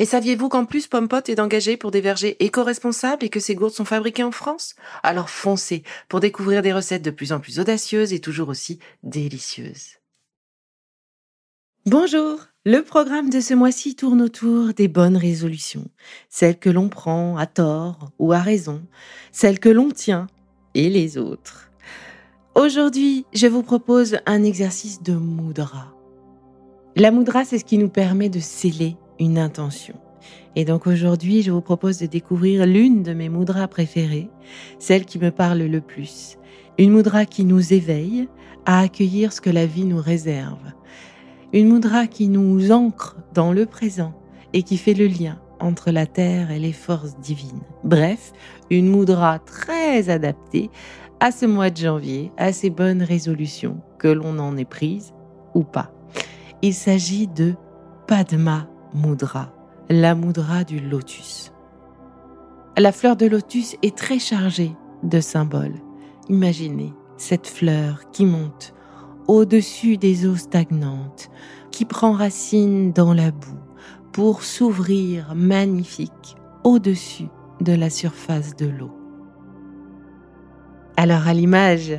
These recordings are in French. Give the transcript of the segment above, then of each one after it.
Et saviez-vous qu'en plus Pompot est engagé pour des vergers éco-responsables et que ces gourdes sont fabriquées en France? Alors foncez pour découvrir des recettes de plus en plus audacieuses et toujours aussi délicieuses. Bonjour Le programme de ce mois-ci tourne autour des bonnes résolutions, celles que l'on prend à tort ou à raison, celles que l'on tient et les autres. Aujourd'hui, je vous propose un exercice de moudra. La moudra, c'est ce qui nous permet de sceller une intention. Et donc aujourd'hui, je vous propose de découvrir l'une de mes moudras préférées, celle qui me parle le plus. Une moudra qui nous éveille à accueillir ce que la vie nous réserve. Une moudra qui nous ancre dans le présent et qui fait le lien entre la terre et les forces divines. Bref, une moudra très adaptée à ce mois de janvier, à ces bonnes résolutions, que l'on en ait prise ou pas. Il s'agit de Padma Mudra, la Mudra du lotus. La fleur de lotus est très chargée de symboles. Imaginez cette fleur qui monte au-dessus des eaux stagnantes, qui prend racine dans la boue pour s'ouvrir magnifique au-dessus de la surface de l'eau. Alors à l'image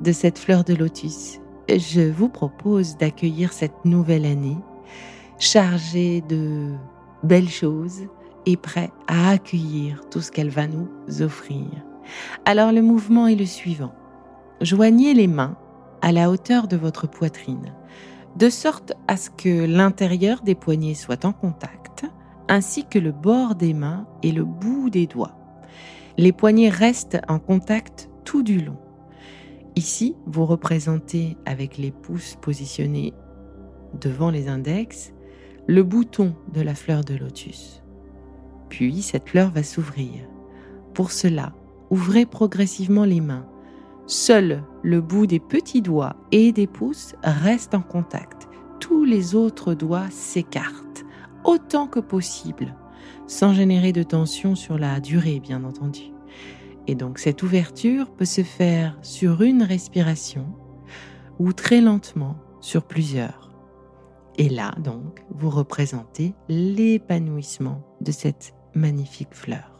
de cette fleur de lotus, je vous propose d'accueillir cette nouvelle année chargé de belles choses et prêt à accueillir tout ce qu'elle va nous offrir. Alors le mouvement est le suivant. Joignez les mains à la hauteur de votre poitrine, de sorte à ce que l'intérieur des poignets soit en contact, ainsi que le bord des mains et le bout des doigts. Les poignets restent en contact tout du long. Ici, vous représentez avec les pouces positionnés devant les index le bouton de la fleur de lotus. Puis cette fleur va s'ouvrir. Pour cela, ouvrez progressivement les mains. Seul le bout des petits doigts et des pouces reste en contact. Tous les autres doigts s'écartent autant que possible, sans générer de tension sur la durée, bien entendu. Et donc cette ouverture peut se faire sur une respiration ou très lentement sur plusieurs. Et là, donc, vous représentez l'épanouissement de cette magnifique fleur.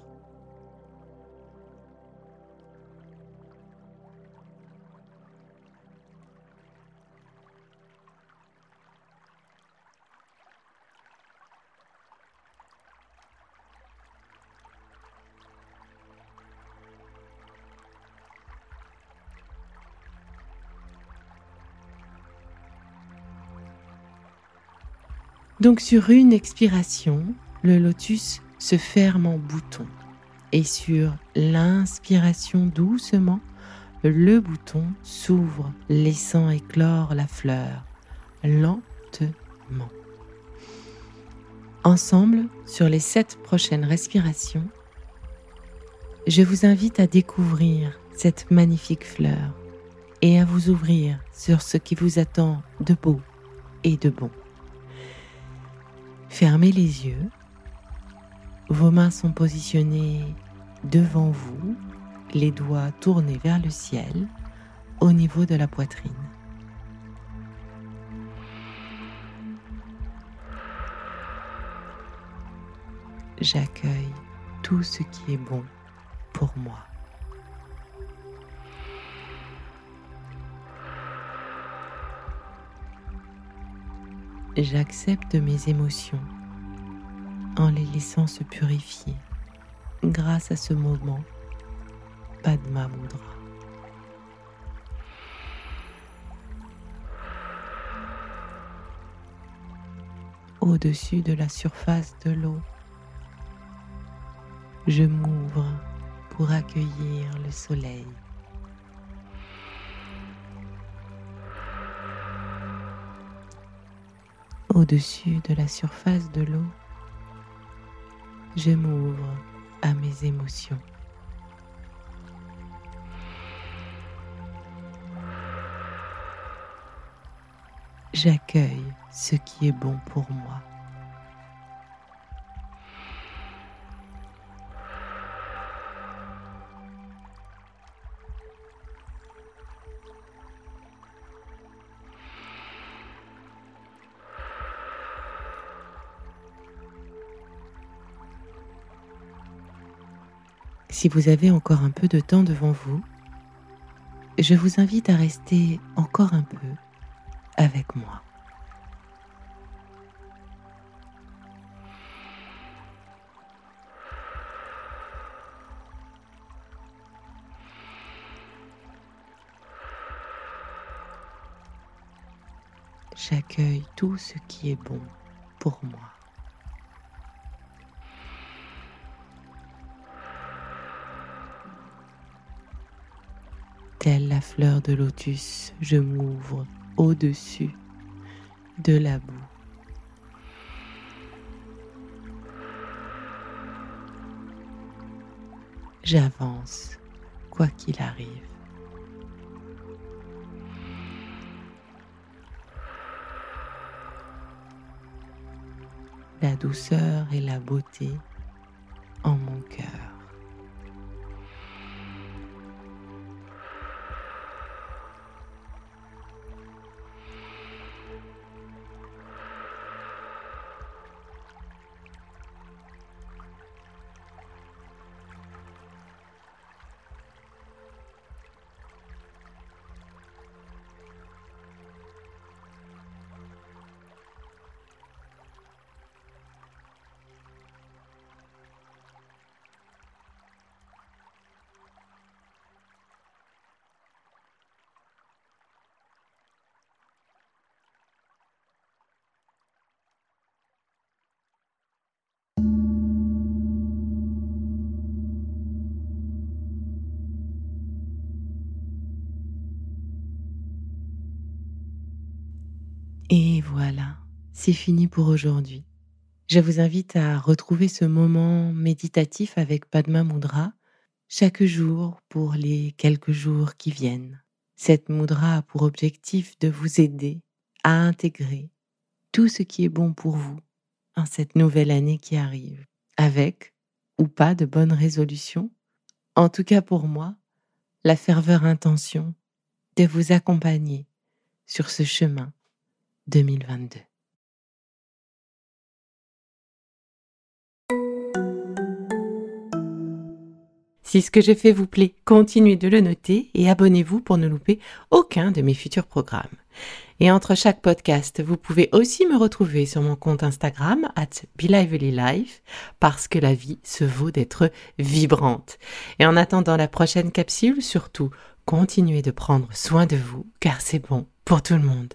Donc sur une expiration, le lotus se ferme en bouton. Et sur l'inspiration doucement, le bouton s'ouvre, laissant éclore la fleur lentement. Ensemble, sur les sept prochaines respirations, je vous invite à découvrir cette magnifique fleur et à vous ouvrir sur ce qui vous attend de beau et de bon. Fermez les yeux. Vos mains sont positionnées devant vous, les doigts tournés vers le ciel, au niveau de la poitrine. J'accueille tout ce qui est bon pour moi. J'accepte mes émotions en les laissant se purifier grâce à ce moment Padma Mudra. au-dessus de la surface de l'eau. Je m'ouvre pour accueillir le soleil. Au-dessus de la surface de l'eau, je m'ouvre à mes émotions. J'accueille ce qui est bon pour moi. Si vous avez encore un peu de temps devant vous, je vous invite à rester encore un peu avec moi. J'accueille tout ce qui est bon pour moi. La fleur de lotus, je m'ouvre au-dessus de la boue. J'avance, quoi qu'il arrive. La douceur et la beauté en mon cœur. Et voilà, c'est fini pour aujourd'hui. Je vous invite à retrouver ce moment méditatif avec Padma Mudra chaque jour pour les quelques jours qui viennent. Cette mudra a pour objectif de vous aider à intégrer tout ce qui est bon pour vous en cette nouvelle année qui arrive, avec ou pas de bonnes résolutions. En tout cas pour moi, la ferveur intention de vous accompagner sur ce chemin 2022. Si ce que je fais vous plaît, continuez de le noter et abonnez-vous pour ne louper aucun de mes futurs programmes. Et entre chaque podcast, vous pouvez aussi me retrouver sur mon compte Instagram at Life parce que la vie se vaut d'être vibrante. Et en attendant la prochaine capsule, surtout, continuez de prendre soin de vous car c'est bon pour tout le monde.